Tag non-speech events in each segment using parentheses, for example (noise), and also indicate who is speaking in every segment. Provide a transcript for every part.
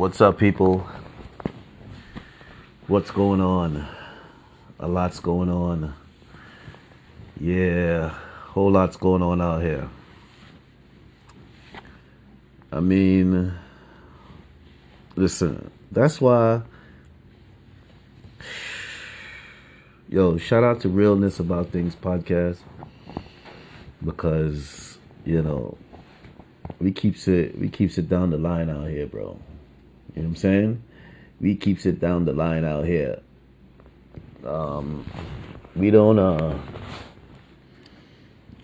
Speaker 1: What's up, people? What's going on? A lot's going on. Yeah, whole lot's going on out here. I mean, listen, that's why. Yo, shout out to Realness About Things podcast because you know we keeps it we keeps it down the line out here, bro. You know what I'm saying? We keeps it down the line out here. Um, we don't uh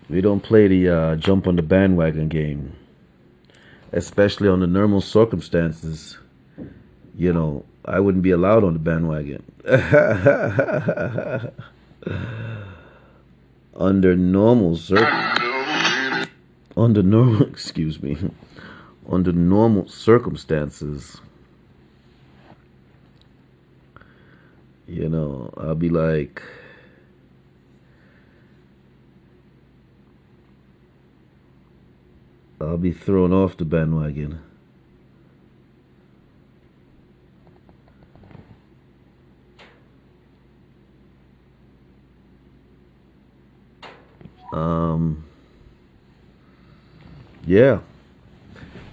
Speaker 1: we don't play the uh, jump on the bandwagon game, especially under normal circumstances. You know, I wouldn't be allowed on the bandwagon. (laughs) under normal circumstances. under normal (laughs) excuse me under normal circumstances you know i'll be like i'll be thrown off the bandwagon. Um yeah.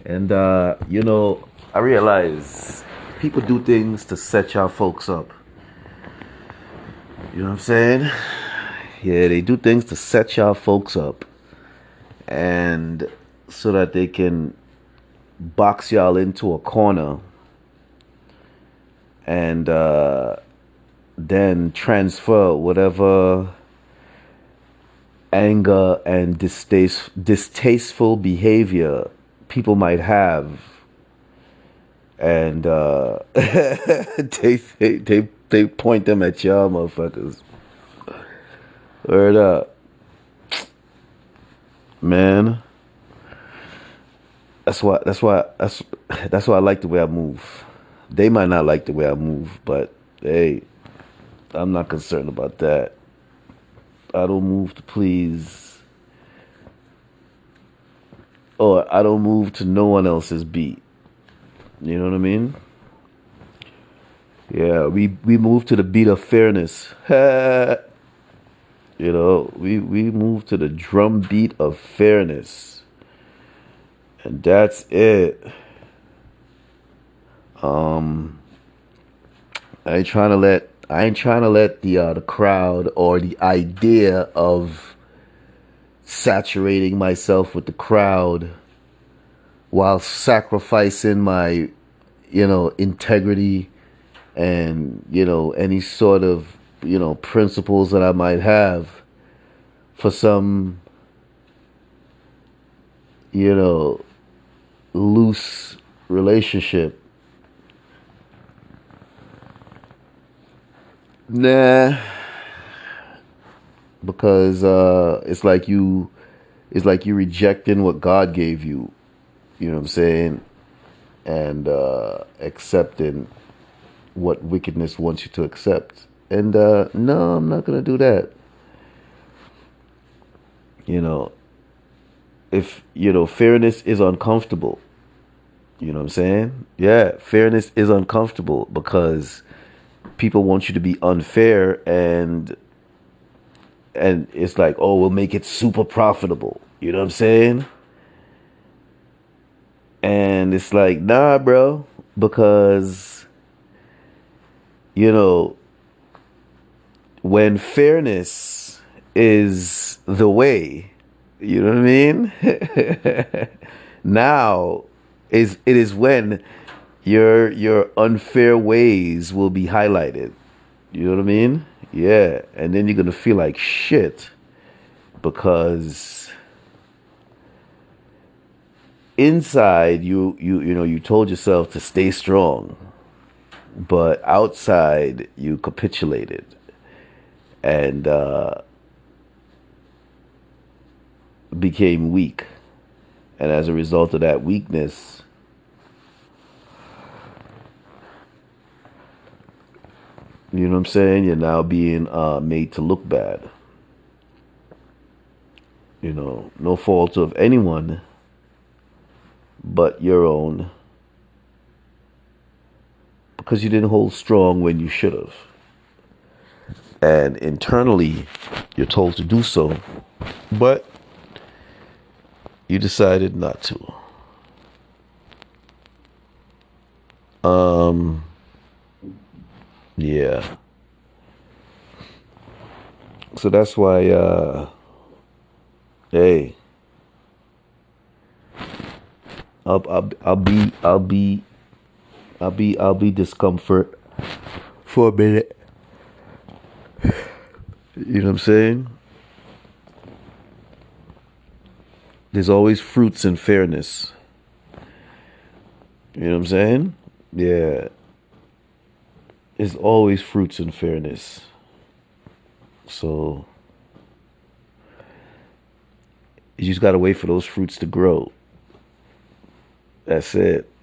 Speaker 1: And uh you know i realize people do things to set y'all folks up you know what i'm saying? Yeah they do things to set y'all folks up and so that they can box y'all into a corner and uh then transfer whatever anger and distaste, distasteful behavior people might have and uh, (laughs) they, they they they point them at y'all motherfuckers. Word up. Man. That's why that's why that's that's why I like the way I move. They might not like the way I move but hey I'm not concerned about that. I don't move to please, or I don't move to no one else's beat. You know what I mean? Yeah, we we move to the beat of fairness. (laughs) you know, we we move to the drum beat of fairness, and that's it. Um, I ain't trying to let I ain't trying to let the uh, the crowd or the idea of saturating myself with the crowd while sacrificing my you know integrity and you know any sort of you know principles that I might have for some you know loose relationship. Nah, because uh, it's like you, it's like you rejecting what God gave you. You know what I'm saying, and uh, accepting what wickedness wants you to accept. And uh, no, I'm not gonna do that. You know, if you know fairness is uncomfortable. You know what I'm saying? Yeah, fairness is uncomfortable because people want you to be unfair and and it's like, oh, we'll make it super profitable. You know what I'm saying? And it's like, nah, bro, because you know, when fairness is the way, you know what I mean? (laughs) now is it is when your your unfair ways will be highlighted. You know what I mean? Yeah, and then you're gonna feel like shit because inside you you you know you told yourself to stay strong, but outside you capitulated and uh, became weak, and as a result of that weakness You know what I'm saying? You're now being uh, made to look bad. You know, no fault of anyone but your own. Because you didn't hold strong when you should have. And internally, you're told to do so, but you decided not to. Um, yeah. So that's why, uh, hey, I'll, I'll, I'll be, I'll be, I'll be, I'll be discomfort for a minute. You know what I'm saying? There's always fruits in fairness. You know what I'm saying? Yeah. There's always fruits in fairness. So you just gotta wait for those fruits to grow. That's it.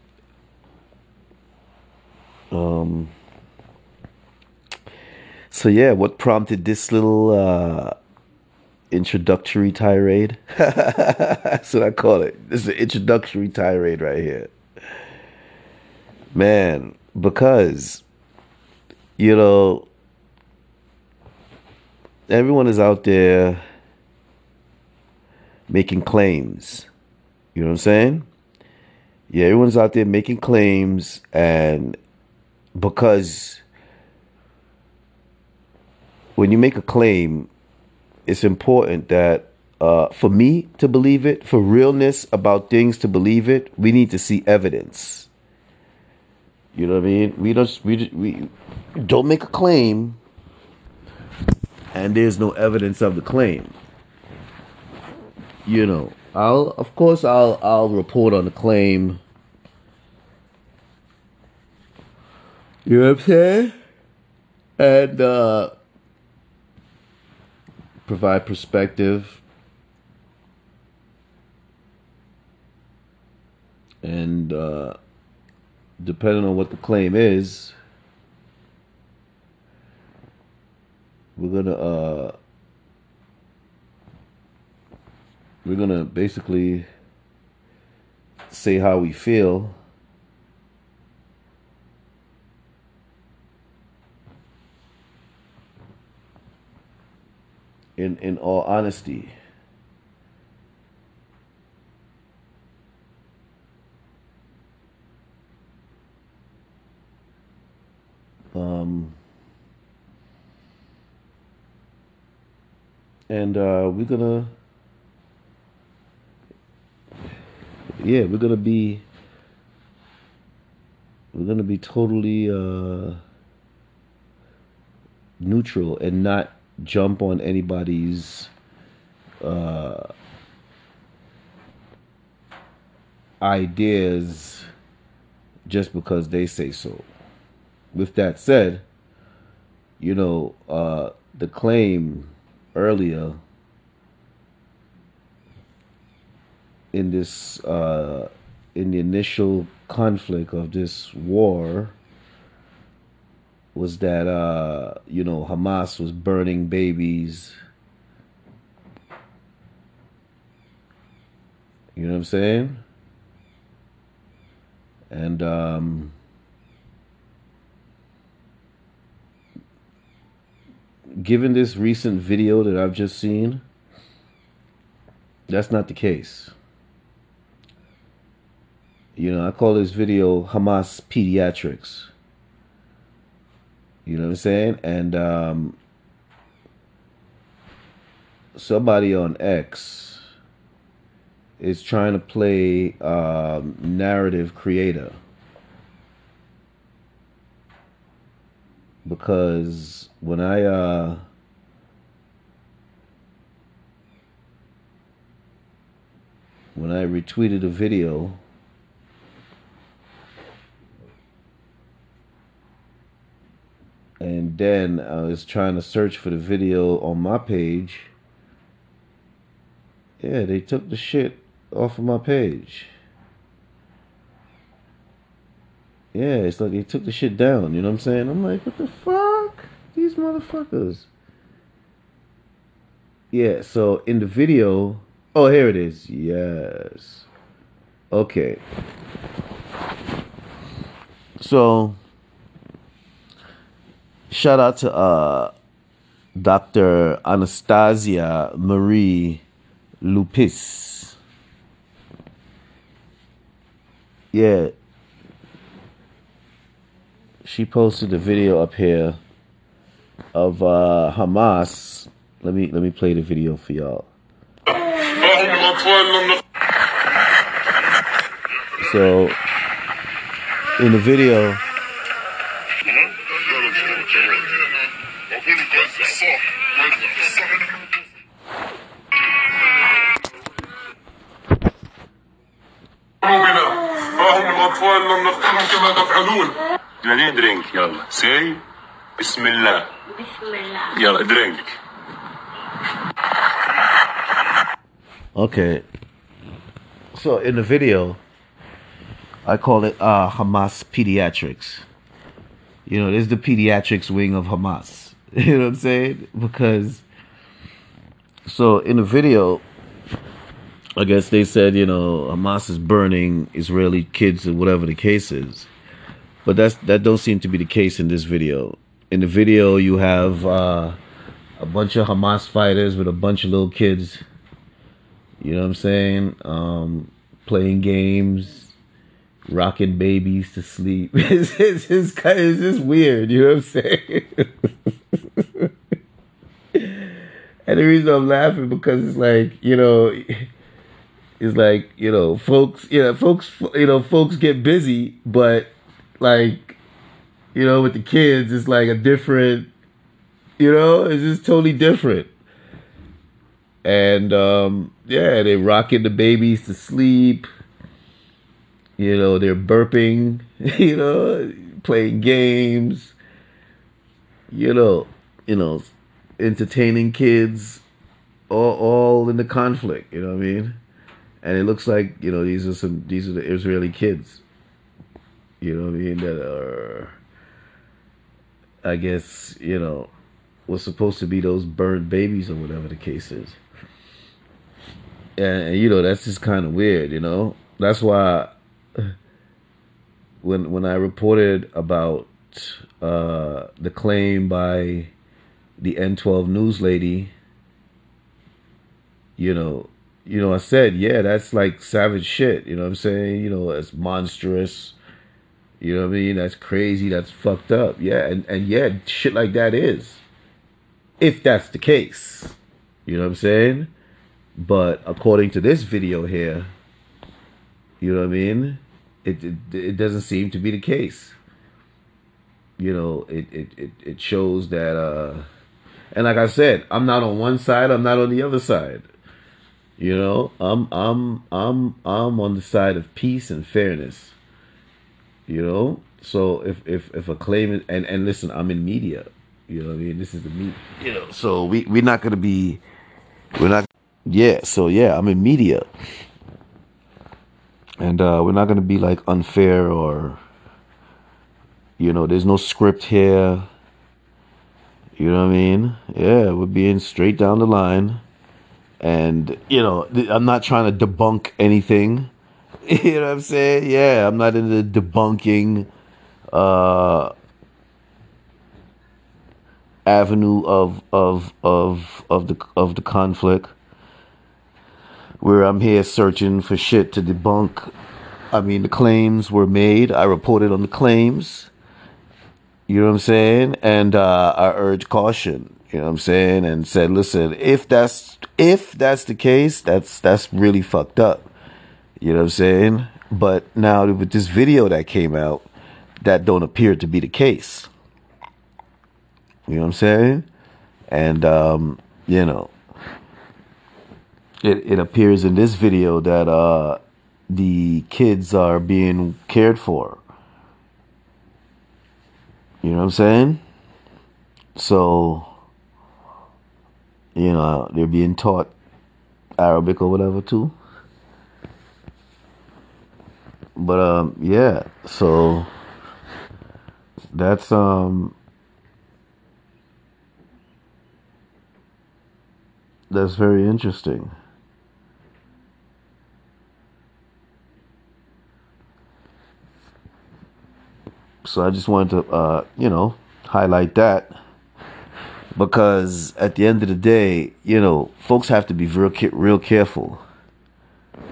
Speaker 1: Um so yeah, what prompted this little uh introductory tirade? (laughs) That's what I call it. This is an introductory tirade right here. Man, because you know everyone is out there making claims. You know what I'm saying? Yeah, everyone's out there making claims, and because when you make a claim, it's important that uh, for me to believe it, for realness about things to believe it, we need to see evidence. You know what I mean? We don't we we don't make a claim and there's no evidence of the claim. You know, I'll of course I'll I'll report on the claim. You know what I'm saying? And uh provide perspective and uh depending on what the claim is we're gonna uh we're gonna basically say how we feel in in all honesty. Um and uh, we're gonna yeah we're gonna be we're gonna be totally uh, neutral and not jump on anybody's uh, ideas just because they say so. With that said, you know, uh, the claim earlier in this uh, in the initial conflict of this war was that uh, you know Hamas was burning babies. You know what I'm saying? And um, given this recent video that I've just seen, that's not the case. You know, I call this video Hamas Pediatrics. You know what I'm saying? And um, somebody on X is trying to play um, narrative creator. Because when I uh, when I retweeted a video and then uh, I was trying to search for the video on my page. Yeah, they took the shit off of my page. Yeah, it's like they took the shit down, you know what I'm saying? I'm like, what the fuck? These motherfuckers. Yeah, so in the video, oh, here it is. Yes. Okay. So, shout out to uh, Dr. Anastasia Marie Loupis. Yeah. She posted a video up here of uh, Hamas. Let me let me play the video for y'all. So in the video
Speaker 2: تفعلون بعدين درينك يلا سي بسم الله
Speaker 3: بسم الله
Speaker 2: يلا درينك
Speaker 1: Okay. So in the video, I call it uh, Hamas Pediatrics. You know, this is the pediatrics wing of Hamas. (laughs) You know what I'm saying? Because so in the video, I guess they said, you know, Hamas is burning Israeli kids or whatever the case is. But that's that don't seem to be the case in this video. In the video you have uh, a bunch of Hamas fighters with a bunch of little kids. You know what I'm saying? Um, playing games, rocking babies to sleep. (laughs) It's, it's, it's, it's just weird. You know what I'm saying? (laughs) and the reason I'm laughing because it's like, you know, is like you know folks you know folks you know folks get busy but like you know with the kids it's like a different you know it's just totally different. And um yeah they're rocking the babies to sleep. You know they're burping (laughs) you know playing games. You know you know entertaining kids all all in the conflict you know what i mean? And it looks like you know these are some these are the Israeli kids. You know what I mean? That are, I guess you know, was supposed to be those burned babies or whatever the case is. And, and you know that's just kind of weird. You know that's why when when I reported about uh, the claim by the N12 news lady, you know, you know, I said, yeah, that's like savage shit. You know what I'm saying? You know, it's monstrous. You know what I mean? That's crazy. That's fucked up. Yeah, and, and yeah, shit like that is. If that's the case. You know what I'm saying? But according to this video here, you know what I mean? It it, it doesn't seem to be the case. You know, it, it, it, it shows that uh and like I said, I'm not on one side, I'm not on the other side. You know, I'm I'm I'm I'm on the side of peace and fairness. You know, so if if if a claim is, and and listen, I'm in media. You know what I mean? This is the media. You know, so we we're not gonna be, we're not. Yeah, so yeah, I'm in media, and uh, we're not gonna be like unfair or. You know, there's no script here. You know what I mean? Yeah, we're being straight down the line and you know i'm not trying to debunk anything (laughs) you know what i'm saying? Yeah i'm not into debunking uh avenue of of of of the of the conflict where i'm here searching for shit to debunk. I mean the claims were made. I reported on the claims. You know what i'm saying? And uh i urge caution. You know what I'm saying? And said, listen, if that's if that's the case, that's that's really fucked up. You know what I'm saying? But now with this video that came out, that don't appear to be the case. You know what I'm saying? And um, you know, it it appears in this video that uh the kids are being cared for. You know what I'm saying? So you know, they're being taught Arabic or whatever too. But um yeah, so that's um that's very interesting. So I just wanted to uh, you know, highlight that because at the end of the day, you know, folks have to be real real careful.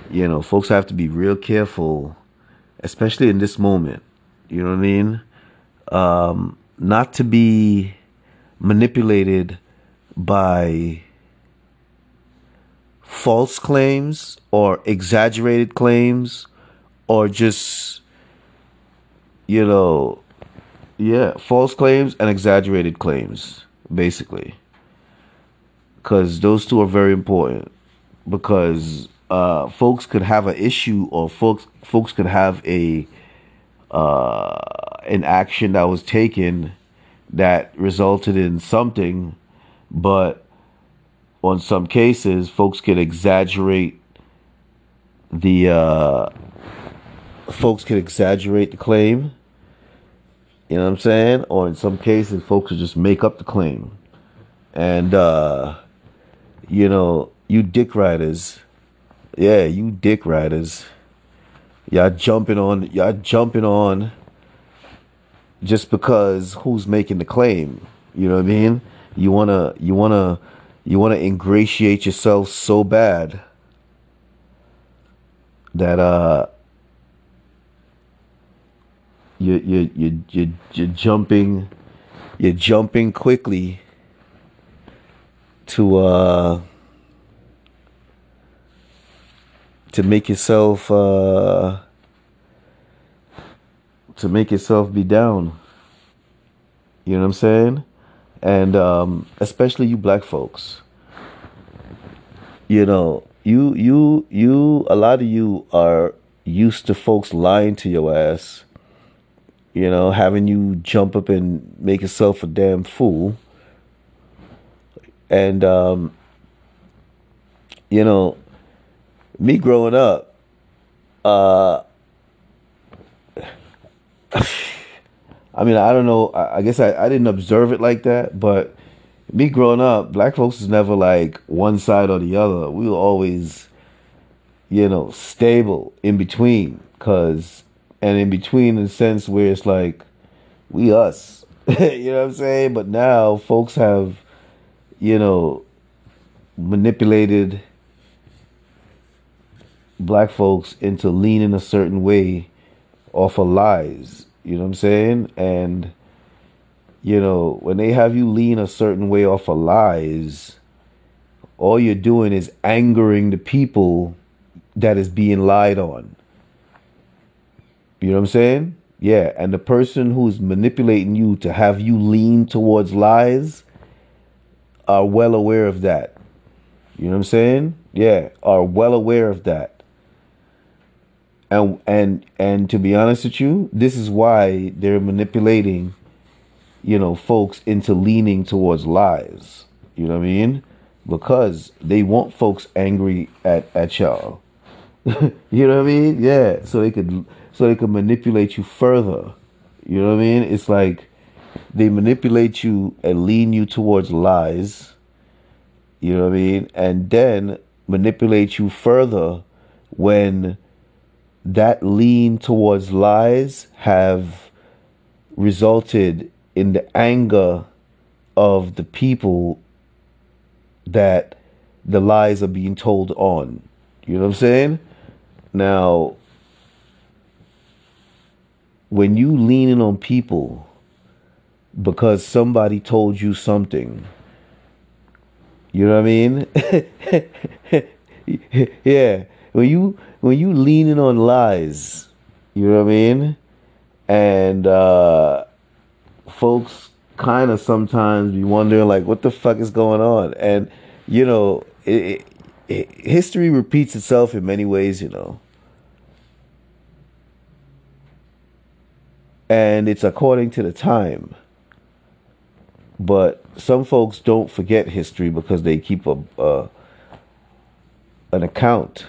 Speaker 1: You know, folks have to be real careful, especially in this moment. You know what I mean? Um, not to be manipulated by false claims or exaggerated claims or just you know yeah false claims and exaggerated claims basically because those two are very important because uh, folks could have an issue or folks folks could have a uh, an action that was taken that resulted in something but on some cases folks can exaggerate the uh, folks can exaggerate the claim you know what I'm saying? Or in some cases, folks will just make up the claim. And, uh, you know, you dick riders, yeah, you dick riders, y'all jumping on, y'all jumping on just because who's making the claim. You know what I mean? You wanna, you wanna, you wanna ingratiate yourself so bad that, uh, you you you you you're jumping you're jumping quickly to uh to make yourself uh to make yourself be down. You know what I'm saying? And um especially you black folks. You know, you you you a lot of you are used to folks lying to your ass you know, having you jump up and make yourself a damn fool. And, um, you know, me growing up, uh, (laughs) I mean, I don't know. I guess I, I didn't observe it like that, but me growing up, black folks was never like one side or the other. We were always, you know, stable in between. Cause and in between in the sense where it's like we us (laughs) you know what i'm saying but now folks have you know manipulated black folks into leaning a certain way off of lies you know what i'm saying and you know when they have you lean a certain way off of lies all you're doing is angering the people that is being lied on you know what I'm saying? Yeah, and the person who's manipulating you to have you lean towards lies are well aware of that. You know what I'm saying? Yeah, are well aware of that. And and and to be honest with you, this is why they're manipulating you know folks into leaning towards lies. You know what I mean? Because they want folks angry at at y'all. (laughs) you know what I mean? Yeah, so they could so they can manipulate you further. You know what I mean? It's like they manipulate you and lean you towards lies. You know what I mean? And then manipulate you further when that lean towards lies have resulted in the anger of the people that the lies are being told on. You know what I'm saying? Now, when you leaning on people because somebody told you something, you know what I mean? (laughs) yeah. When you when you leaning on lies, you know what I mean? And uh folks kind of sometimes be wondering like what the fuck is going on and you know it, it, history repeats itself in many ways you know and it's according to the time. But some folks don't forget history because they keep a, a an account.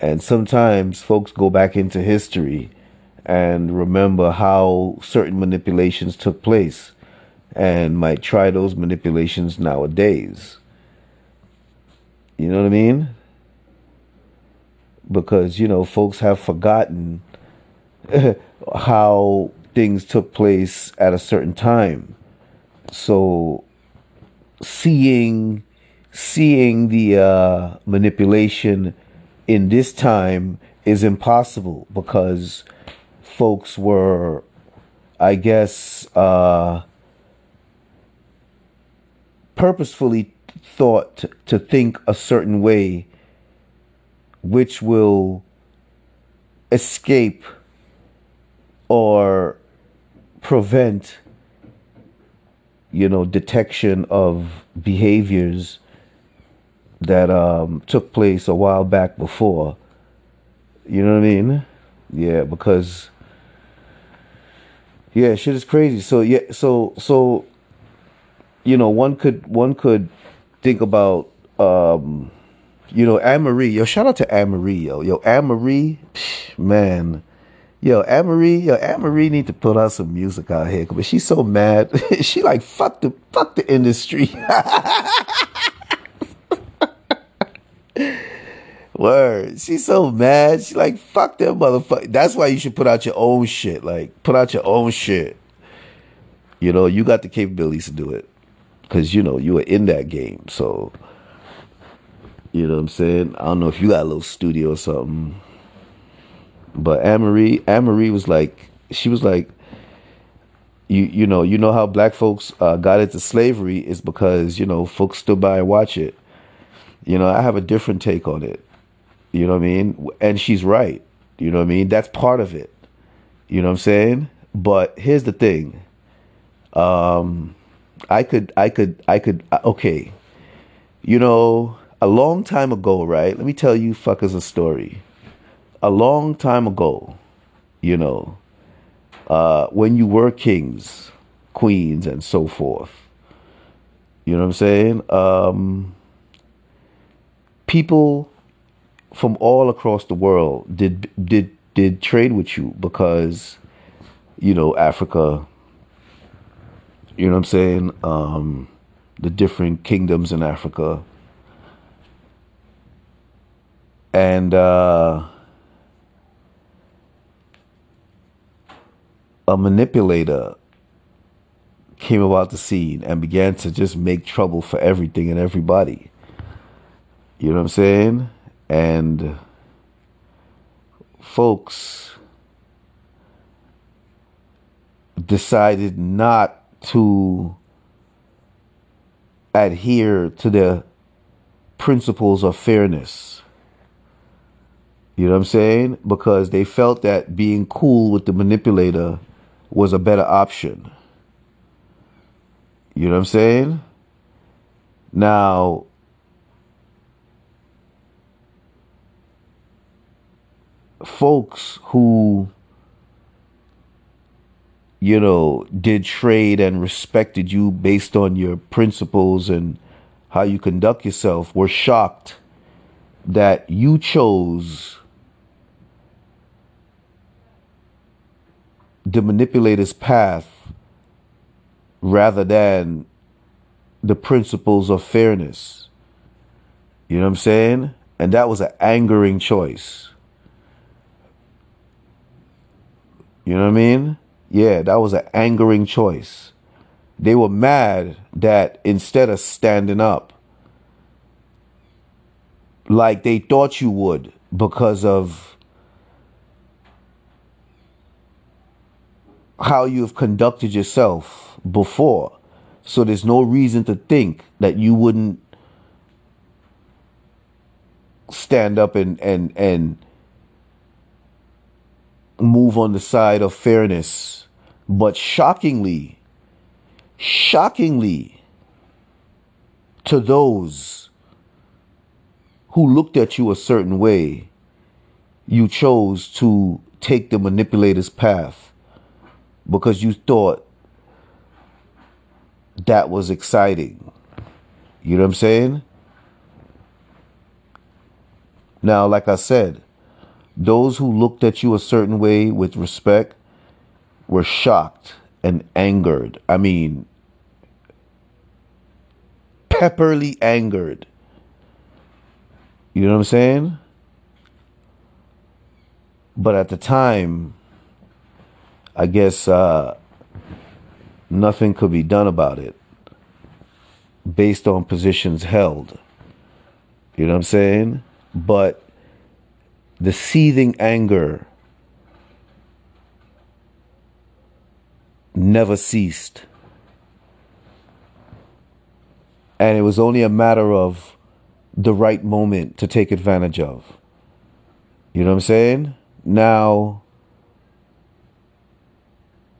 Speaker 1: And sometimes folks go back into history and remember how certain manipulations took place and might try those manipulations nowadays. You know what I mean? Because, you know, folks have forgotten (laughs) how things took place at a certain time. So seeing seeing the uh, manipulation in this time is impossible because folks were, I guess, uh, purposefully thought to, think a certain way, which will escape or prevent you know detection of behaviors that um, took place a while back before. You know what i mean? Yeah because yeah shit is crazy. So yeah so so you know one could one could think about um you know anne marie. Yo shout out to anne marie yo. Yo anne marie man. Yo, Anne Marie, yo, Anne Marie need to put out some music out here, but she's so mad. (laughs) she like fuck the fuck the industry. (laughs) Word. She's so mad. She like fuck that motherfucker. That's why you should put out your own shit. Like put out your own shit. You know, you got the capabilities to do it. Cause you know, you were in that game. So you know what I'm saying? I don't know if you got a little studio or something but Anne Marie, Anne Marie was like, she was like, you you know you know how black folks uh, got into slavery is because you know folks stood by and watch it. You know, I have a different take on it. You know what I mean? And she's right. You know what I mean? That's part of it. You know what I'm saying? But here's the thing. Um, I could, I could, I could. Uh, okay, you know, a long time ago, right? Let me tell you fuckers a story a long time ago, you know, uh, when you were kings, queens, and so forth. You know what I'm saying? Um, people from all across the world did did did trade with you because, you know, Africa. You know what I'm saying? Um, the different kingdoms in Africa. And uh, a manipulator came about the scene and began to just make trouble for everything and everybody. You know what I'm saying? And folks decided not to adhere to the principles of fairness. You know what I'm saying? Because they felt that being cool with the manipulator was a better option. You know what I'm saying? Now, folks who, you know, did trade and respected you based on your principles and how you conduct yourself were shocked that you chose the manipulator's path rather than the principles of fairness. You know what I'm saying? And that was an angering choice. You know what I mean? Yeah, that was an angering choice. They were mad that instead of standing up like they thought you would because of how you've conducted yourself before. So there's no reason to think that you wouldn't stand up and and and move on the side of fairness. But shockingly, shockingly to those who looked at you a certain way, you chose to take the manipulator's path because you thought that was exciting. You know what I'm saying? Now, like I said, those who looked at you a certain way with respect were shocked and angered. I mean, pepperly angered. You know what I'm saying? But at the time, I guess uh, nothing could be done about it based on positions held. You know what I'm saying? But the seething anger never ceased. And it was only a matter of the right moment to take advantage of. You know what I'm saying? Now,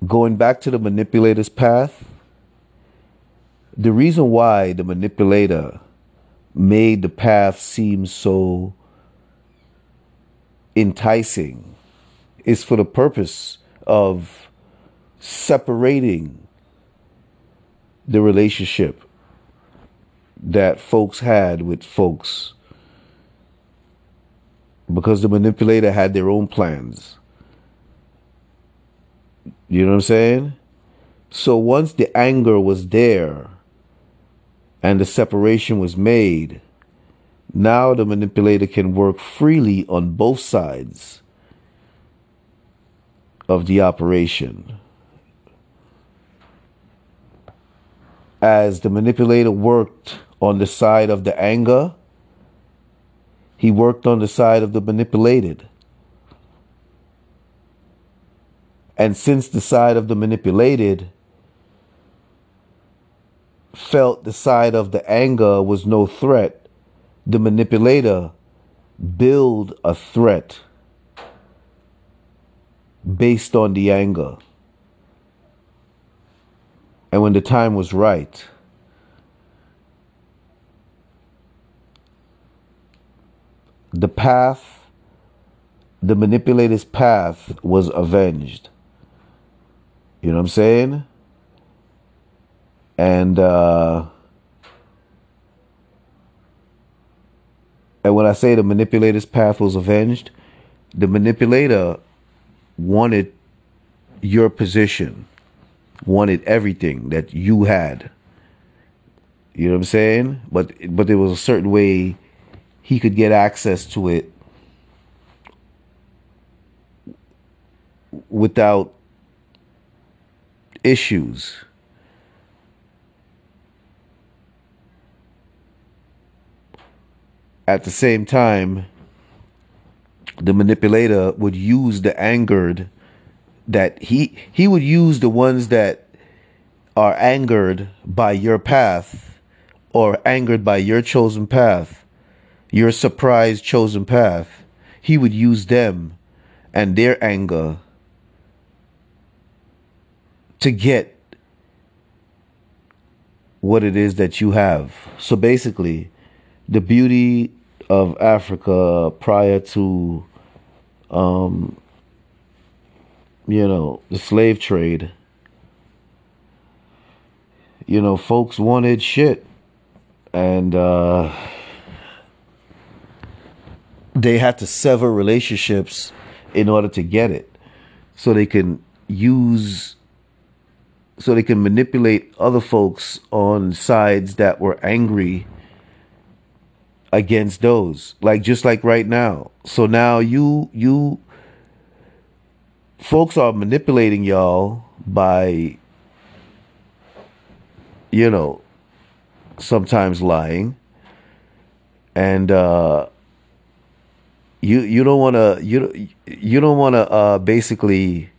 Speaker 1: going back to the manipulator's path, the reason why the manipulator made the path seem so enticing is for the purpose of separating the relationship that folks had with folks because the manipulator had their own plans. You know what I'm saying? So once the anger was there and the separation was made, now the manipulator can work freely on both sides of the operation. As the manipulator worked on the side of the anger, he worked on the side of the manipulated. And since the side of the manipulated felt the side of the anger was no threat, the manipulator build a threat based on the anger. And when the time was right, the path, the manipulator's path was avenged. You know what I'm saying? And uh and when I say the manipulator's path was avenged, the manipulator wanted your position, wanted everything that you had. You know what I'm saying? But but there was a certain way he could get access to it without issues. At the same time, the manipulator would use the angered that he he would use the ones that are angered by your path or angered by your chosen path your surprise chosen path, he would use them and their anger to get what it is that you have. So basically, the beauty of Africa prior to, um, you know, the slave trade, you know, folks wanted shit. And, uh, they had to sever relationships in order to get it so they can use so they can manipulate other folks on sides that were angry against those like just like right now so now you you folks are manipulating y'all by you know sometimes lying and uh you you don't want to you you don't want to uh, basically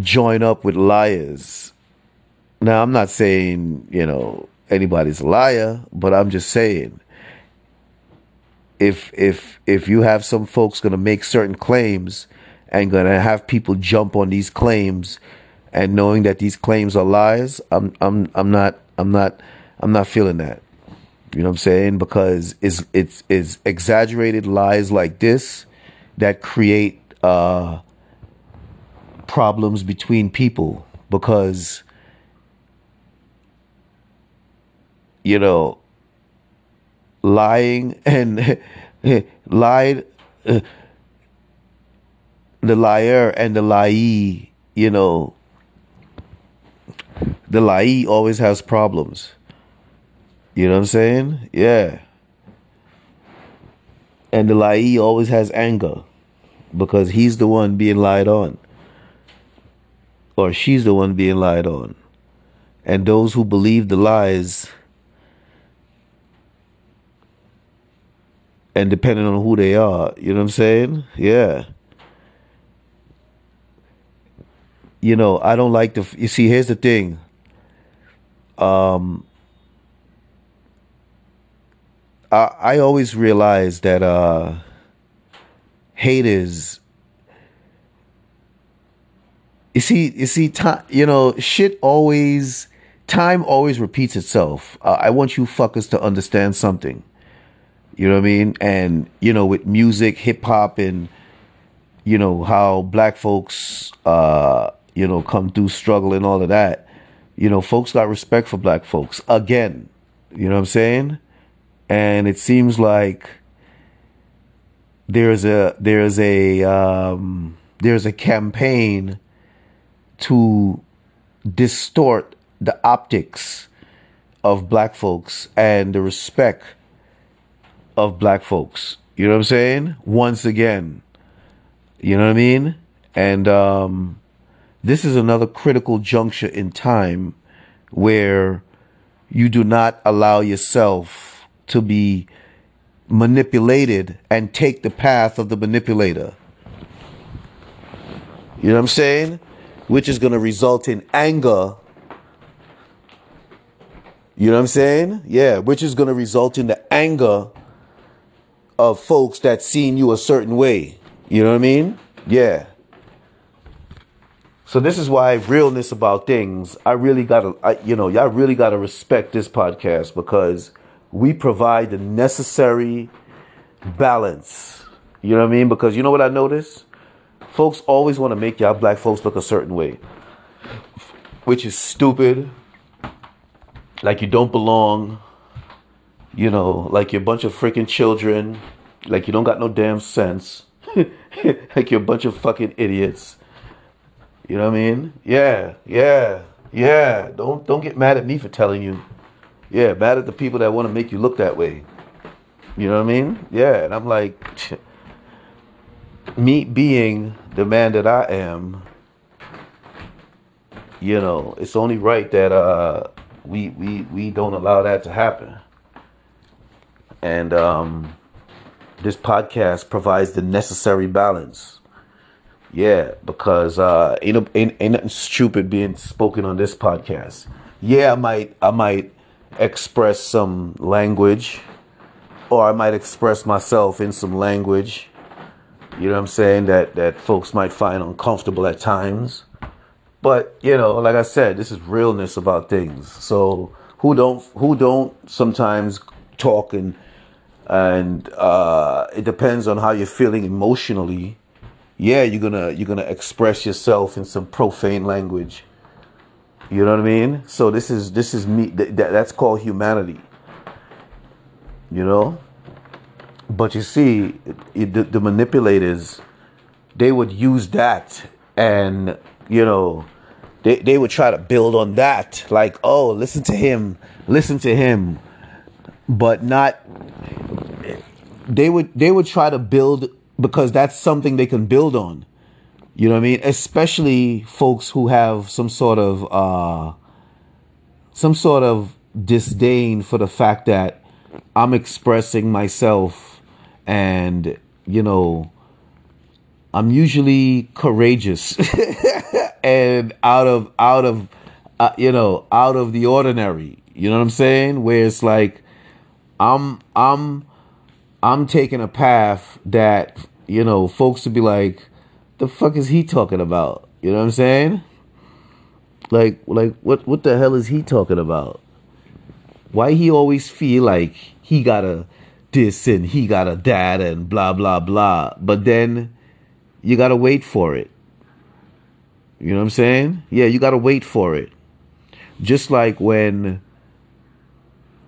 Speaker 1: join up with liars. Now I'm not saying you know anybody's a liar, but I'm just saying if if if you have some folks going to make certain claims and going to have people jump on these claims and knowing that these claims are lies, I'm I'm I'm not I'm not I'm not feeling that. You know what I'm saying? Because it's it's it's exaggerated lies like this that create uh, problems between people because you know lying and (laughs) lied uh, the liar and the lie you know the lie always has problems you know what I'm saying? Yeah. And the Lai always has anger. because he's the one being lied on. Or she's the one being lied on. And those who believe the lies and depending on who they are, you know what I'm saying? Yeah. You know, I don't like the you see here's the thing. Um I I always realize that uh haters you see you see time you know shit always time always repeats itself. Uh, I want you fuckers to understand something you know what I mean? And, you know, with music, hip hop, and, you know, how black folks, uh, you know, come through struggle and all of that, you know, folks got respect for black folks again. You know what I'm saying? And it seems like there's a, there's a, um, there's a campaign to distort the optics of black folks and the respect of black folks. You know what I'm saying? Once again. You know what I mean? And um, this is another critical juncture in time where you do not allow yourself to be manipulated and take the path of the manipulator. You know what I'm saying? Which is going to result in anger. You know what I'm saying? Yeah, which is going to result in the anger of folks that seen you a certain way. You know what I mean? Yeah. So this is why realness about things. I really gotta, I, you know, y'all really gotta respect this podcast because we provide the necessary balance. You know what I mean? Because you know what I notice? Folks always want to make y'all black folks look a certain way, which is stupid. Like you don't belong you know, like you're a bunch of freaking children, like you don't got no damn sense, (laughs) like you're a bunch of fucking idiots. You know what I mean? Yeah, yeah, yeah. Don't don't get mad at me for telling you. Yeah, mad at the people that want to make you look that way. You know what I mean? Yeah, and I'm like, (sniffs) me being the man that I am, you know, it's only right that uh, we we we don't allow that to happen and um, this podcast provides the necessary balance. Yeah, because uh, ain't, ain't ain't nothing stupid being spoken on this podcast. Yeah, I might I might express some language, or I might express myself in some language. You know what I'm saying that that folks might find uncomfortable at times. But you know, like I said, this is realness about things. So who don't who don't sometimes talk and and uh, it depends on how you're feeling emotionally. Yeah, you're gonna you're gonna express yourself in some profane language. You know what I mean? So this is this is me. Th- that's called humanity. You know. But you see, it, the, the manipulators, they would use that, and you know, they they would try to build on that. Like, oh, listen to him, listen to him, but not they would they would try to build because that's something they can build on. You know what I mean? Especially folks who have some sort of uh, some sort of disdain for the fact that I'm expressing myself and you know I'm usually courageous (laughs) and out of out of uh, you know out of the ordinary. You know what I'm saying? Where it's like I'm I'm I'm taking a path that, you know, folks would be like, the fuck is he talking about? You know what I'm saying? Like like what what the hell is he talking about? Why he always feel like he got a this and he got a that and blah blah blah. But then you gotta wait for it. You know what I'm saying? Yeah, you gotta wait for it. Just like when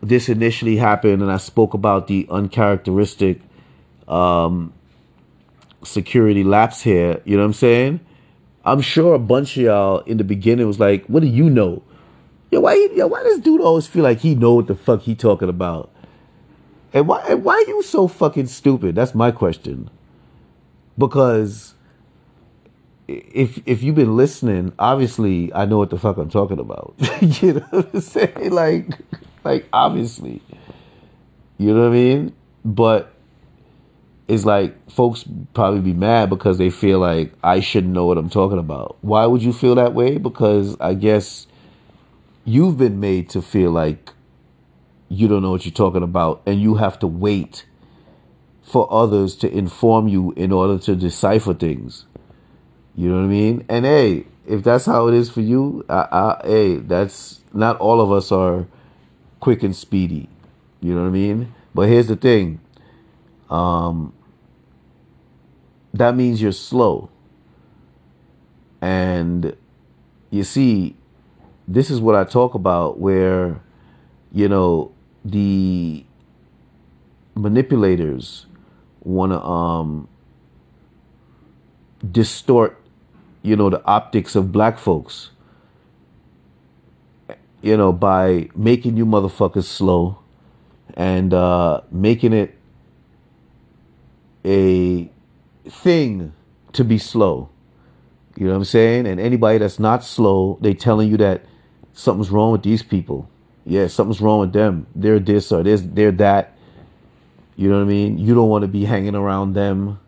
Speaker 1: this initially happened and I spoke about the uncharacteristic um, security lapse here, you know what I'm saying? I'm sure a bunch of y'all in the beginning was like, what do you know? Yo, why, yo, why does dude always feel like he know what the fuck he talking about? And why, and why are you so fucking stupid? That's my question. because if if you've been listening, obviously I know what the fuck I'm talking about. (laughs) you know what I'm saying? Like, like obviously, you know what I mean. But it's like folks probably be mad because they feel like I should know what I'm talking about. Why would you feel that way? Because I guess you've been made to feel like you don't know what you're talking about, and you have to wait for others to inform you in order to decipher things. You know what I mean? And hey, if that's how it is for you, I, I, hey, that's not all of us are quick and speedy. You know what I mean? But here's the thing. Um, that means you're slow. And you see, this is what I talk about where, you know, the manipulators want to um, distort you know, the optics of black folks, you know, by making you motherfuckers slow and uh, making it a thing to be slow. You know what I'm saying? And anybody that's not slow, they telling you that something's wrong with these people. Yeah, something's wrong with them. They're this or this, they're that. You know what I mean? You don't want to be hanging around them.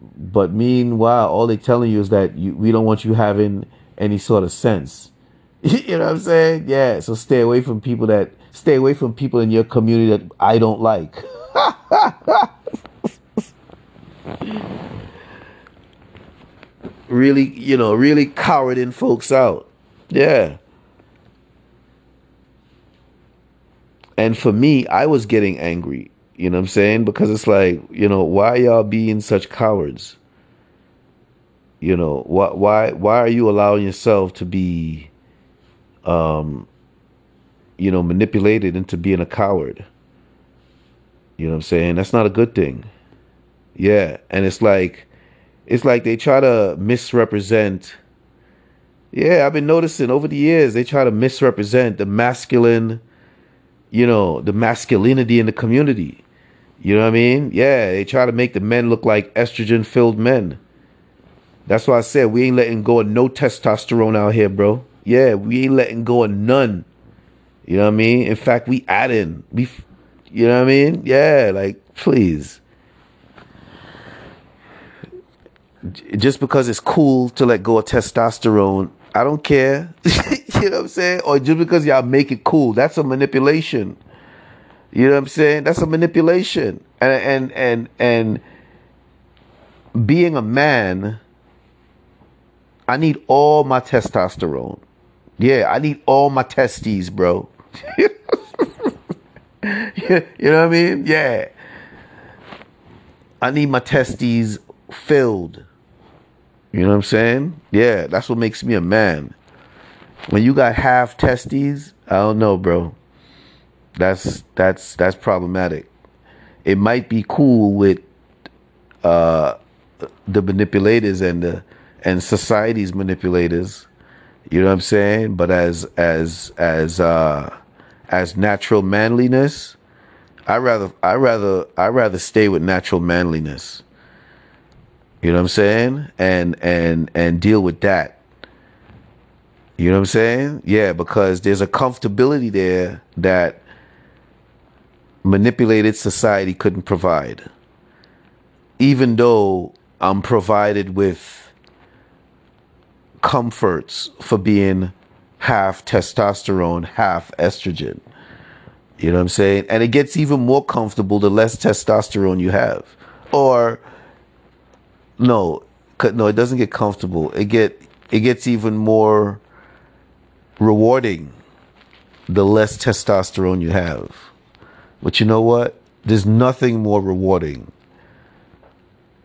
Speaker 1: But meanwhile, all they're telling you is that you, we don't want you having any sort of sense. (laughs) you know what I'm saying? Yeah. So stay away from people that stay away from people in your community that I don't like. (laughs) really, you know, really cowarding folks out. Yeah. And for me, I was getting angry. You know what I'm saying? Because it's like, you know, why y'all being such cowards? You know, why why why are you allowing yourself to be um you know, manipulated into being a coward? You know what I'm saying? That's not a good thing. Yeah, and it's like it's like they try to misrepresent yeah, I've been noticing over the years they try to misrepresent the masculine, you know, the masculinity in the community. You know what I mean? Yeah, they try to make the men look like estrogen filled men. That's why I said we ain't letting go of no testosterone out here, bro. Yeah, we ain't letting go of none. You know what I mean? In fact, we add in. We, you know what I mean? Yeah, like please. Just because it's cool to let go of testosterone, I don't care. (laughs) you know what I'm saying? Or just because y'all make it cool, that's a manipulation. You know what I'm saying? That's a manipulation. And and and and being a man, I need all my testosterone. Yeah, I need all my testes, bro. (laughs) you know what I mean? Yeah. I need my testes filled. You know what I'm saying? Yeah, that's what makes me a man. When you got half testes, I don't know, bro. That's that's that's problematic. It might be cool with uh, the manipulators and the and society's manipulators. You know what I'm saying? But as as as uh, as natural manliness, I rather I rather I rather stay with natural manliness. You know what I'm saying? And and and deal with that. You know what I'm saying? Yeah, because there's a comfortability there that manipulated society couldn't provide. Even though I'm provided with comforts for being half testosterone, half estrogen. You know what I'm saying? And it gets even more comfortable the less testosterone you have. Or no, no, it doesn't get comfortable. It get it gets even more rewarding the less testosterone you have. But you know what? There's nothing more rewarding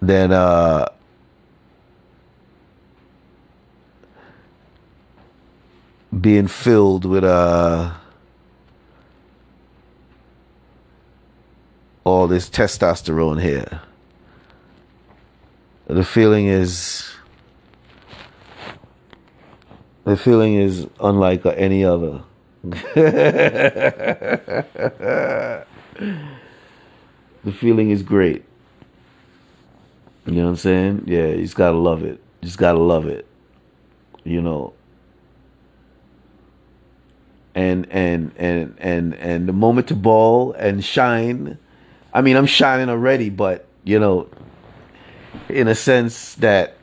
Speaker 1: than uh, being filled with uh, all this testosterone here. The feeling is the feeling is unlike any other. (laughs) the feeling is great. You know what I'm saying? Yeah, you just gotta love it. You just gotta love it. You know. And and and and and the moment to ball and shine. I mean, I'm shining already, but you know, in a sense that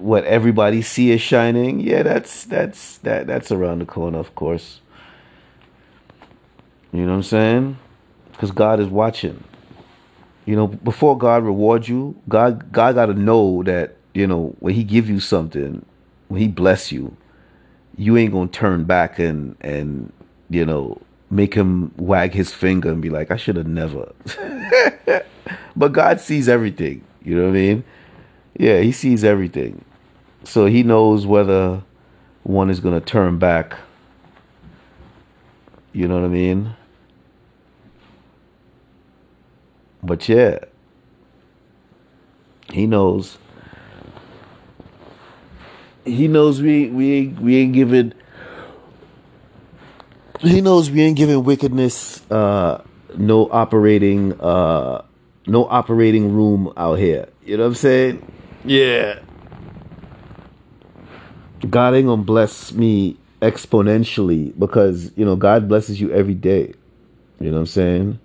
Speaker 1: what everybody see is shining, yeah, that's that's that that's around the corner, of course. You know what I'm saying? Because God is watching. You know, before God rewards you, God God got to know that you know when He give you something, when He bless you, you ain't gonna turn back and and you know make Him wag His finger and be like, I should have never. (laughs) but God sees everything. You know what I mean? Yeah, He sees everything, so He knows whether one is gonna turn back. You know what I mean? But yeah, he knows. He knows we we we ain't giving. He knows we ain't giving wickedness uh, no operating uh, no operating room out here. You know what I'm saying? Yeah. God ain't gonna bless me exponentially because you know God blesses you every day. You know what I'm saying?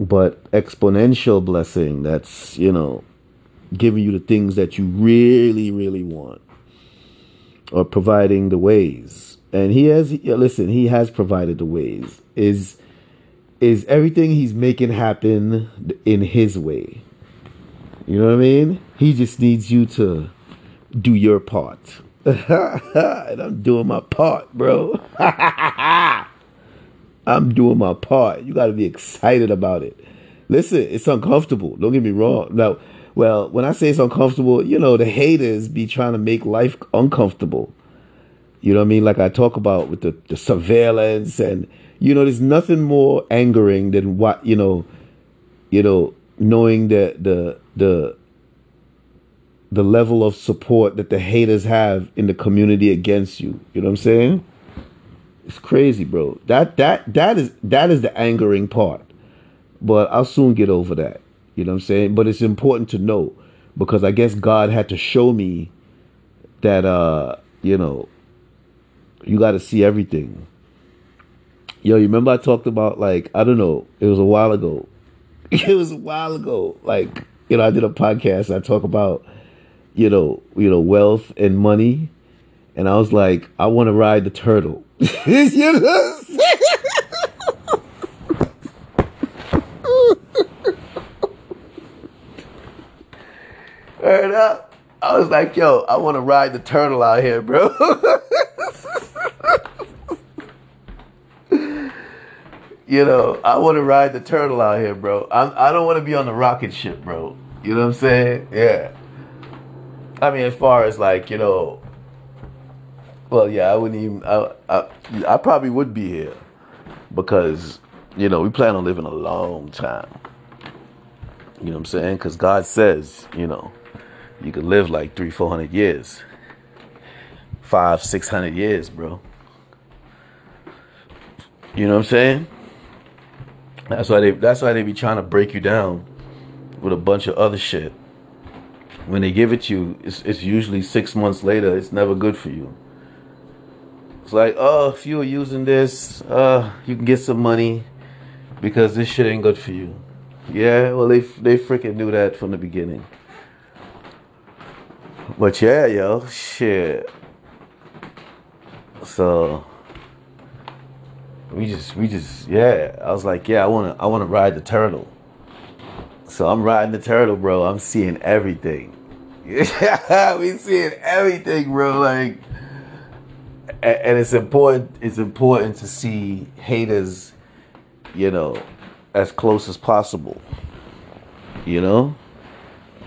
Speaker 1: but exponential blessing that's you know giving you the things that you really really want or providing the ways and he has listen he has provided the ways is is everything he's making happen in his way you know what i mean he just needs you to do your part (laughs) and i'm doing my part bro (laughs) I'm doing my part. You got to be excited about it. Listen, it's uncomfortable. Don't get me wrong. Now, well, when I say it's uncomfortable, you know, the haters be trying to make life uncomfortable. You know what I mean? Like I talk about with the, the surveillance and, you know, there's nothing more angering than what, you know, you know, knowing that the, the, the level of support that the haters have in the community against you. You know what I'm saying? It's crazy, bro. That that that is that is the angering part. But I'll soon get over that. You know what I'm saying? But it's important to know because I guess God had to show me that uh, you know, you got to see everything. Yo, you remember I talked about like I don't know, it was a while ago. (laughs) It was a while ago. Like, you know, I did a podcast I talk about you know, you know, wealth and money and I was like, I want to ride the turtle. (laughs) you know Up. I was like, yo, I want to ride the turtle out here, bro. (laughs) you know, I want to ride the turtle out here, bro. I'm, I don't want to be on the rocket ship, bro. You know what I'm saying? Yeah. I mean, as far as like, you know, well, yeah, I wouldn't even. I, I, I probably would be here because you know we plan on living a long time. You know what I'm saying? Because God says, you know, you could live like three, four hundred years, five, six hundred years, bro. You know what I'm saying? That's why they. That's why they be trying to break you down with a bunch of other shit. When they give it to you, it's, it's usually six months later. It's never good for you. It's like, oh, if you are using this, uh, you can get some money because this shit ain't good for you. Yeah, well, they they freaking knew that from the beginning. But yeah, yo, shit. So we just we just yeah. I was like, yeah, I wanna I wanna ride the turtle. So I'm riding the turtle, bro. I'm seeing everything. Yeah, (laughs) we seeing everything, bro. Like and it's important it's important to see haters you know as close as possible you know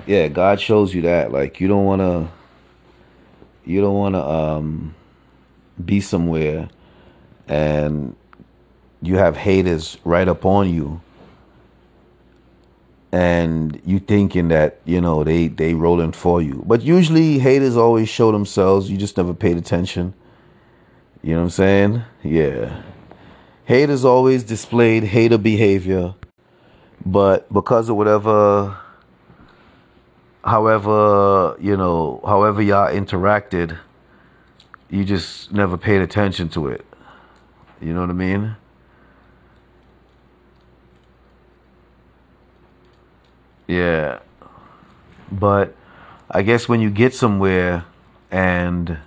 Speaker 1: yeah god shows you that. Like you don't want to you don't want to um be somewhere and you have haters right up on you. And you thinking that you know they they rolling for you. But usually haters always show themselves. You just never paid attention. You know what I'm saying? Yeah. Haters always displayed hater behavior, But because of whatever, however, you know, however y'all interacted, you just never paid attention to it. You know what I mean? Yeah. But I guess when you get somewhere and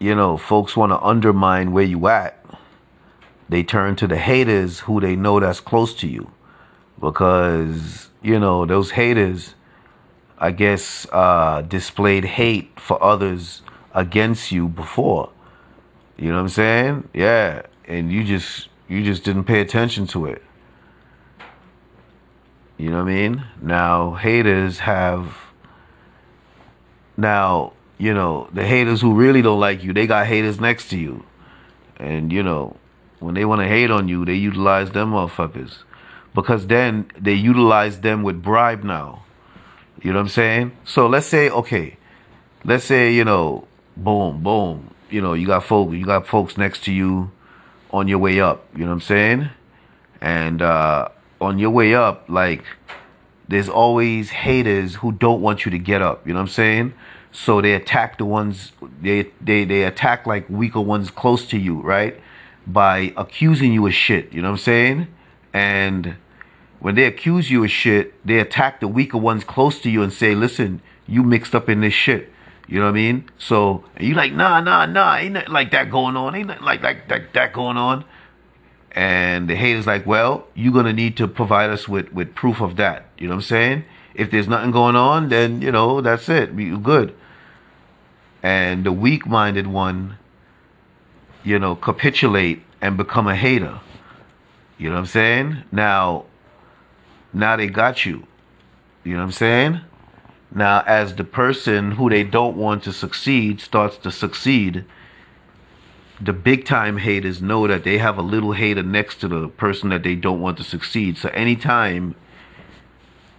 Speaker 1: you know, folks want to undermine where you at, they turn to the haters who they know that's close to you. Because, you know, those haters I guess uh displayed hate for others against you before. You know what I'm saying? Yeah. And you just you just didn't pay attention to it. You know what I mean? Now haters have now, you know, the haters who really don't like you, they got haters next to you. And you know, when they want to hate on you, they utilize them motherfuckers. Because then they utilize them with bribe now. You know what I'm saying? So let's say, okay, let's say, you know, boom, boom. You know, you got folk you got folks next to you on your way up, you know what I'm saying? And uh on your way up, like there's always haters who don't want you to get up, you know what I'm saying? So they attack the ones they they they attack like weaker ones close to you, right? By accusing you of shit, you know what I'm saying? And when they accuse you of shit, they attack the weaker ones close to you and say, "Listen, you mixed up in this shit." You know what I mean? So you like, nah, nah, nah, ain't nothing like that going on. Ain't nothing like like that, that going on. And the haters like, well, you're gonna need to provide us with with proof of that. You know what I'm saying? If there's nothing going on, then you know that's it. Be good. And the weak-minded one, you know, capitulate and become a hater. You know what I'm saying? Now, now they got you. You know what I'm saying? Now, as the person who they don't want to succeed starts to succeed, the big time haters know that they have a little hater next to the person that they don't want to succeed. So anytime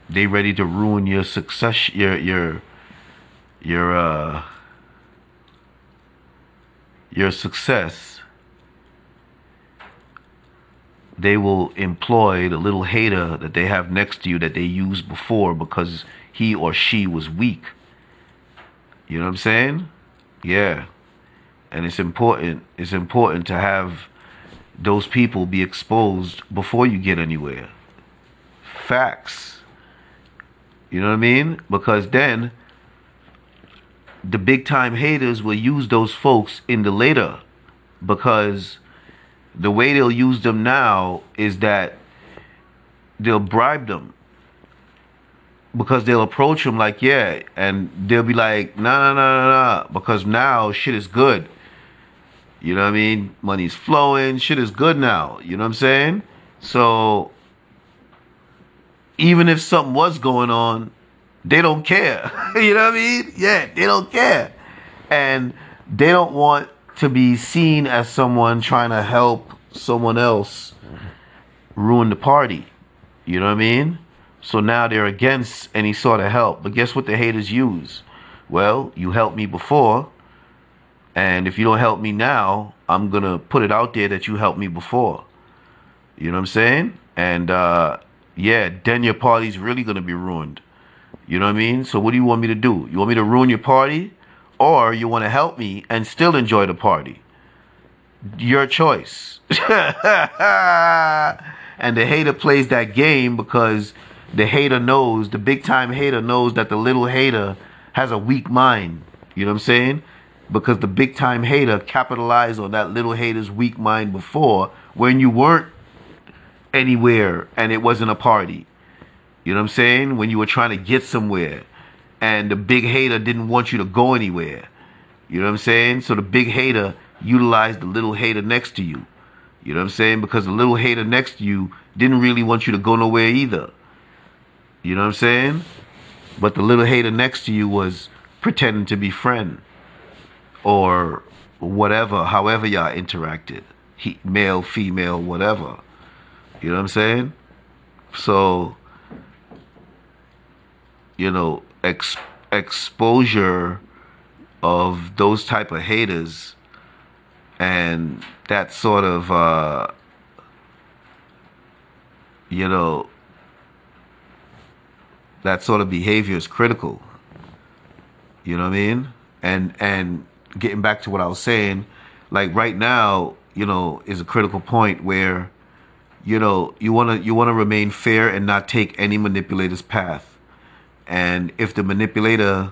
Speaker 1: they ready to ruin your success, your your your uh your success, they will employ the little hater that they have next to you that they used before because he or she was weak. You know what I'm saying? Yeah. And it's important it's important to have those people be exposed before you get anywhere. Facts. You know what I mean? Because then the big time haters will use those folks in the later because the way they'll use them now is that they'll bribe them. Because they'll approach them like yeah and they'll be like nah nah nah nah nah because now shit is good. You know what i mean? Money's flowing shit is good now. You know what i'm saying? So even if something was going on they don't care. (laughs) You know what i mean? Yeah they don't care. And they don't want to be seen as someone trying to help someone else ruin the party you know what i mean so now they're against any sort of help. But guess what the haters use? Well, you helped me before, and if you don't help me now, I'm going to put it out there that you helped me before. You know what I'm saying? And uh, yeah, then your party's really going to be ruined. You know what I mean? So what do you want me to do? You want me to ruin your party? Or you want to help me and still enjoy the party? Your choice. (laughs) and the hater plays that game because the hater knows, the big time hater knows that the little hater has a weak mind. You know what I'm saying? Because the big time hater capitalized on that little hater's weak mind before when you weren't anywhere and it wasn't a party. You know what I'm saying? When you were trying to get somewhere and the big hater didn't want you to go anywhere. You know what I'm saying? So the big hater utilized the little hater next to you. You know what I'm saying? Because the little hater next to you didn't really want you to go nowhere either. You know what I'm saying? But the little hater next to you was pretending to be friend or whatever, however y'all interacted. He, male, female, whatever. You know what I'm saying? So, you know, ex- exposure of those type of haters and that sort of uh, you know, that sort of behavior is critical. You know what I mean? And and getting back to what I was saying, like right now, you know, is a critical point where, you know, you wanna you wanna remain fair and not take any manipulator's path. And if the manipulator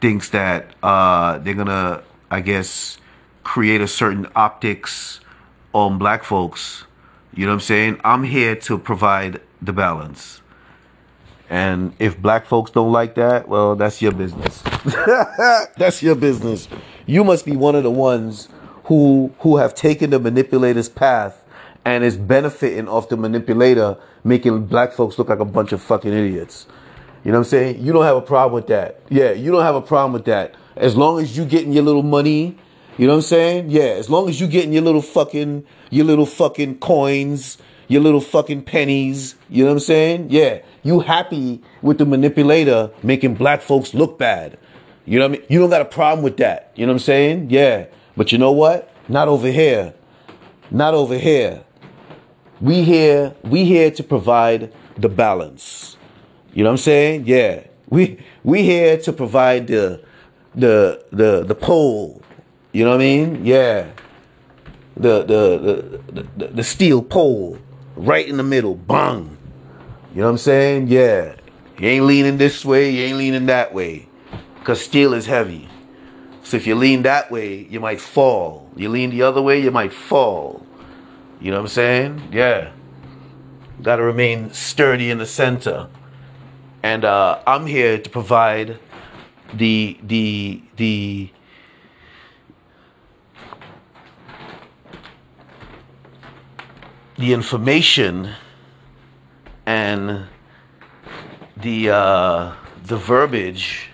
Speaker 1: thinks that uh, they're gonna, I guess, create a certain optics on black folks, you know what I'm saying? I'm here to provide the balance. And if black folks don't like that, well, that's your business. (laughs) that's your business. You must be one of the ones who who have taken the manipulator's path and is benefiting off the manipulator making black folks look like a bunch of fucking idiots. You know what I'm saying? You don't have a problem with that. Yeah, you don't have a problem with that. As long as you getting your little money, you know what I'm saying? Yeah, as long as you getting your little fucking your little fucking coins, your little fucking pennies, you know what I'm saying? Yeah, you happy with the manipulator making black folks look bad. You know what I mean? You don't got a problem with that. You know what I'm saying? Yeah. But you know what? Not over here. Not over here. We here, we here to provide the balance. You know what I'm saying? Yeah. We we here to provide the the the the pole. You know what I mean? Yeah. The the the the, the steel pole right in the middle. Bang. You know what I'm saying? Yeah. You ain't leaning this way, you ain't leaning that way. Cause steel is heavy. So if you lean that way, you might fall. You lean the other way, you might fall. You know what I'm saying? Yeah. Got to remain sturdy in the center. And uh, I'm here to provide the the the the information and the uh, the verbiage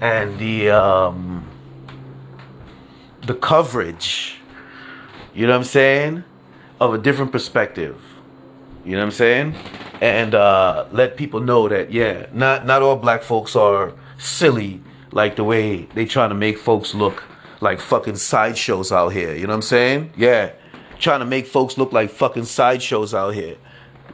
Speaker 1: and the um, the coverage. You know what I'm saying? Of a different perspective. You know what I'm saying? And uh, let people know that yeah, not not all black folks are silly like the way they trying to make folks look like fucking sideshows out here. You know what I'm saying? Yeah, trying to make folks look like fucking sideshows out here.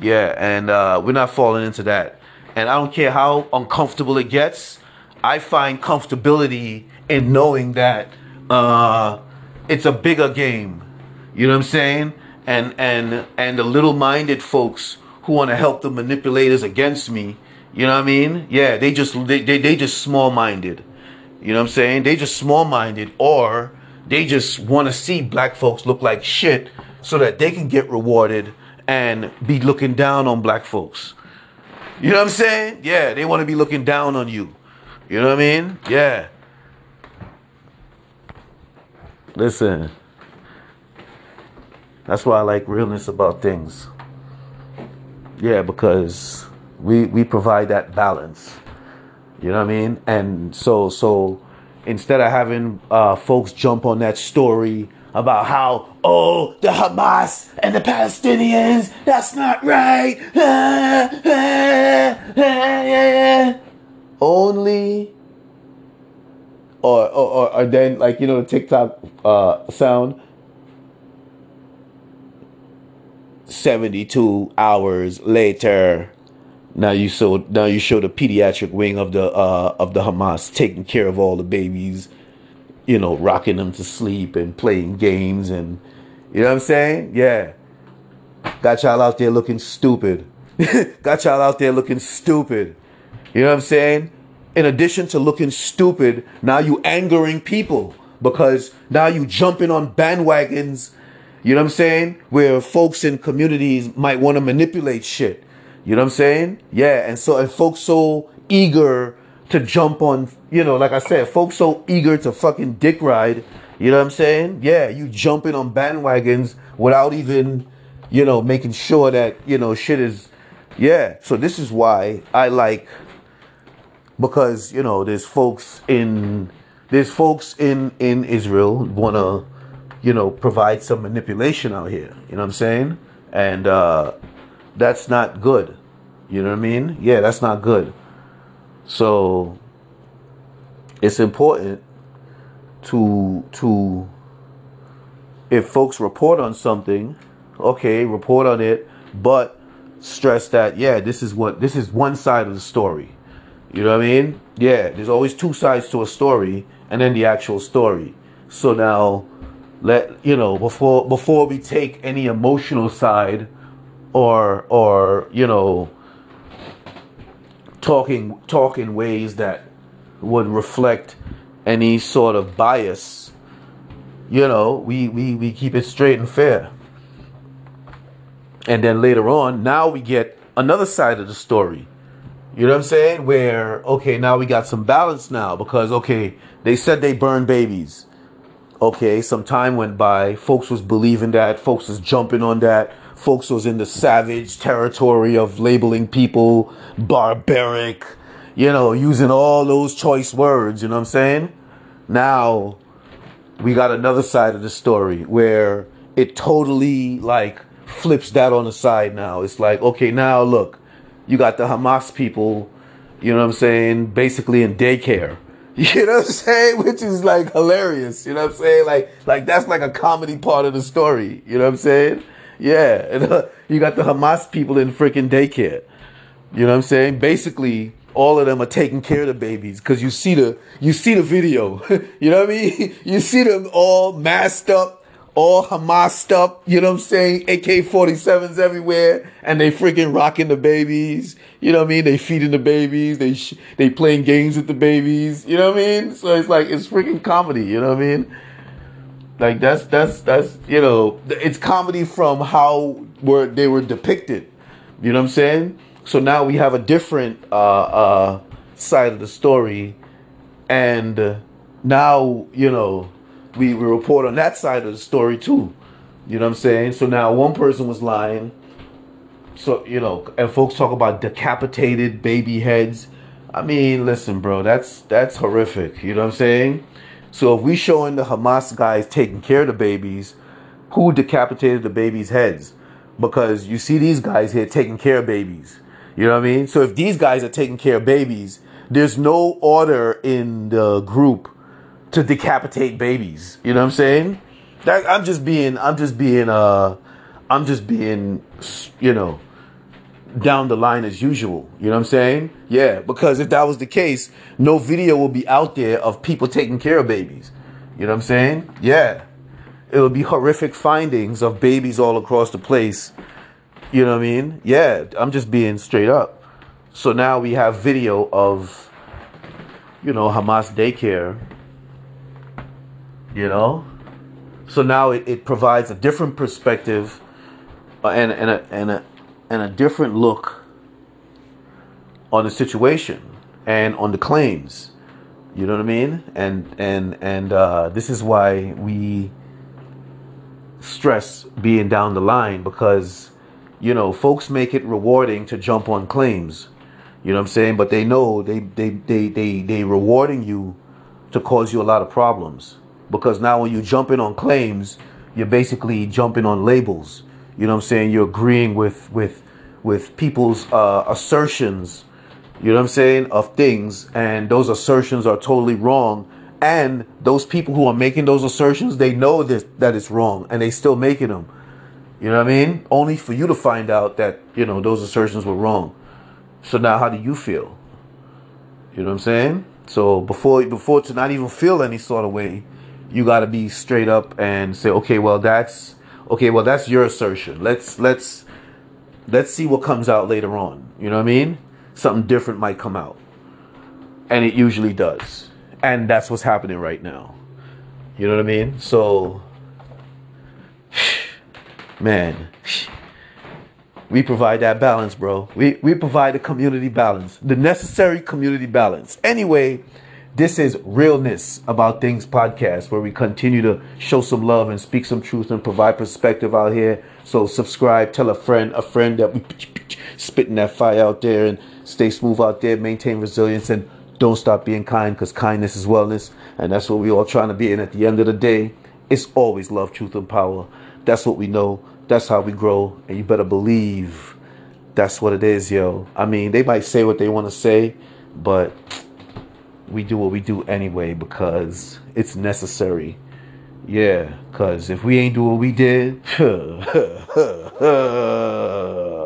Speaker 1: Yeah, and uh, we're not falling into that. And I don't care how uncomfortable it gets. I find comfortability in knowing that uh, it's a bigger game. You know what I'm saying? And and and the little-minded folks who want to help the manipulators against me, you know what I mean? Yeah, they just they, they, they just small-minded. You know what I'm saying? They just small-minded or they just want to see black folks look like shit so that they can get rewarded and be looking down on black folks. You know what I'm saying? Yeah, they want to be looking down on you. You know what I mean? Yeah. Listen. That's why I like realness about things. Yeah, because we we provide that balance. You know what I mean? And so so instead of having uh, folks jump on that story about how oh the Hamas and the Palestinians that's not right. (laughs) Only or, or or then like you know the TikTok uh, sound 72 hours later now you show now you show the pediatric wing of the uh, of the Hamas taking care of all the babies, you know, rocking them to sleep and playing games and you know what I'm saying? Yeah. Got y'all out there looking stupid. (laughs) Got y'all out there looking stupid. You know what I'm saying? In addition to looking stupid, now you angering people because now you jumping on bandwagons, you know what I'm saying? Where folks in communities might want to manipulate shit. You know what I'm saying? Yeah, and so and folks so eager to jump on, you know, like I said, folks so eager to fucking dick ride. You know what I'm saying? Yeah, you jumping on bandwagons without even, you know, making sure that you know shit is. Yeah, so this is why I like because you know there's folks in there's folks in in Israel wanna you know provide some manipulation out here. You know what I'm saying? And uh, that's not good. You know what I mean? Yeah, that's not good. So it's important to to if folks report on something, okay, report on it, but stress that yeah, this is what this is one side of the story. You know what I mean? Yeah, there's always two sides to a story and then the actual story. So now let you know before before we take any emotional side or or you know talking talking ways that would reflect any sort of bias you know we we, we keep it straight and fair. And then later on now we get another side of the story. You know what i'm saying? Where okay now we got some balance now because okay they said they burned babies okay some time went by. Folks was believing that. Folks was jumping on that. Folks was in the savage territory of labeling people barbaric you know using all those choice words you know what i'm saying? Now we got another side of the story where it totally like flips that on the side now. It's like okay now look you got the hamas people you know what i'm saying basically in daycare (laughs) you know what I'm saying? Which is like hilarious. You know what I'm saying? Like, like that's like a comedy part of the story. You know what I'm saying? Yeah. (laughs) And, uh, you got the Hamas people in freaking daycare. You know what I'm saying? Basically, all of them are taking care of the babies because you see the you see the video. (laughs) you know what I mean? You see them all masked up all Hamas stuff, you know what I'm saying? AK 47s everywhere, and they freaking rocking the babies, you know what I mean? They feeding the babies, they sh- they playing games with the babies, you know what I mean? So it's like, it's freaking comedy, you know what I mean? Like that's, that's, that's, you know, it's comedy from how were they were depicted, you know what I'm saying? So now we have a different, uh, uh, side of the story, and now, you know, we, we report on that side of the story too. You know what I'm saying? So now one person was lying. So, you know, and folks talk about decapitated baby heads. I mean, listen, bro, that's that's horrific. You know what I'm saying? So if we showing the Hamas guys taking care of the babies, who decapitated the babies' heads? Because you see these guys here taking care of babies. You know what I mean? So if these guys are taking care of babies, there's no order in the group to decapitate babies. You know what I'm saying? That, I'm just being, I'm just being, uh, I'm just being, you know, down the line as usual. You know what I'm saying? Yeah, because if that was the case, no video will be out there of people taking care of babies. You know what I'm saying? Yeah. It will be horrific findings of babies all across the place. You know what I mean? Yeah, I'm just being straight up. So now we have video of, you know, Hamas daycare you know? So now it, it provides a different perspective uh, and, and, a, and, a, and a different look on the situation and on the claims. You know what i mean? And and and uh, this is why we stress being down the line because you know folks make it rewarding to jump on claims. You know what i'm saying? But they know they they they they, they rewarding you to cause you a lot of problems because now when you jump in on claims, you're basically jumping on labels. You know what I'm saying? You're agreeing with with with people's uh, assertions. You know what I'm saying of things, and those assertions are totally wrong. And those people who are making those assertions, they know that that it's wrong, and they still making them. You know what I mean? Only for you to find out that you know those assertions were wrong. So now, how do you feel? You know what I'm saying? So before before to not even feel any sort of way, you got to be straight up and say, okay, well that's okay, well that's your assertion. Let's let's let's see what comes out later on. You know what I mean? Something different might come out, and it usually does, and that's what's happening right now. You know what I mean? So, (sighs) man. We provide that balance, bro. We we provide a community balance, the necessary community balance. Anyway, this is Realness About Things podcast, where we continue to show some love and speak some truth and provide perspective out here. So subscribe, tell a friend, a friend that we spitting that fire out there and stay smooth out there, maintain resilience, and don't stop being kind because kindness is wellness. And that's what we all trying to be. And at the end of the day, it's always love, truth, and power. That's what we know. That's how we grow. And you better believe that's what it is, yo. I mean, they might say what they want to say, but we do what we do anyway because it's necessary. Yeah, because if we ain't do what we did, (laughs)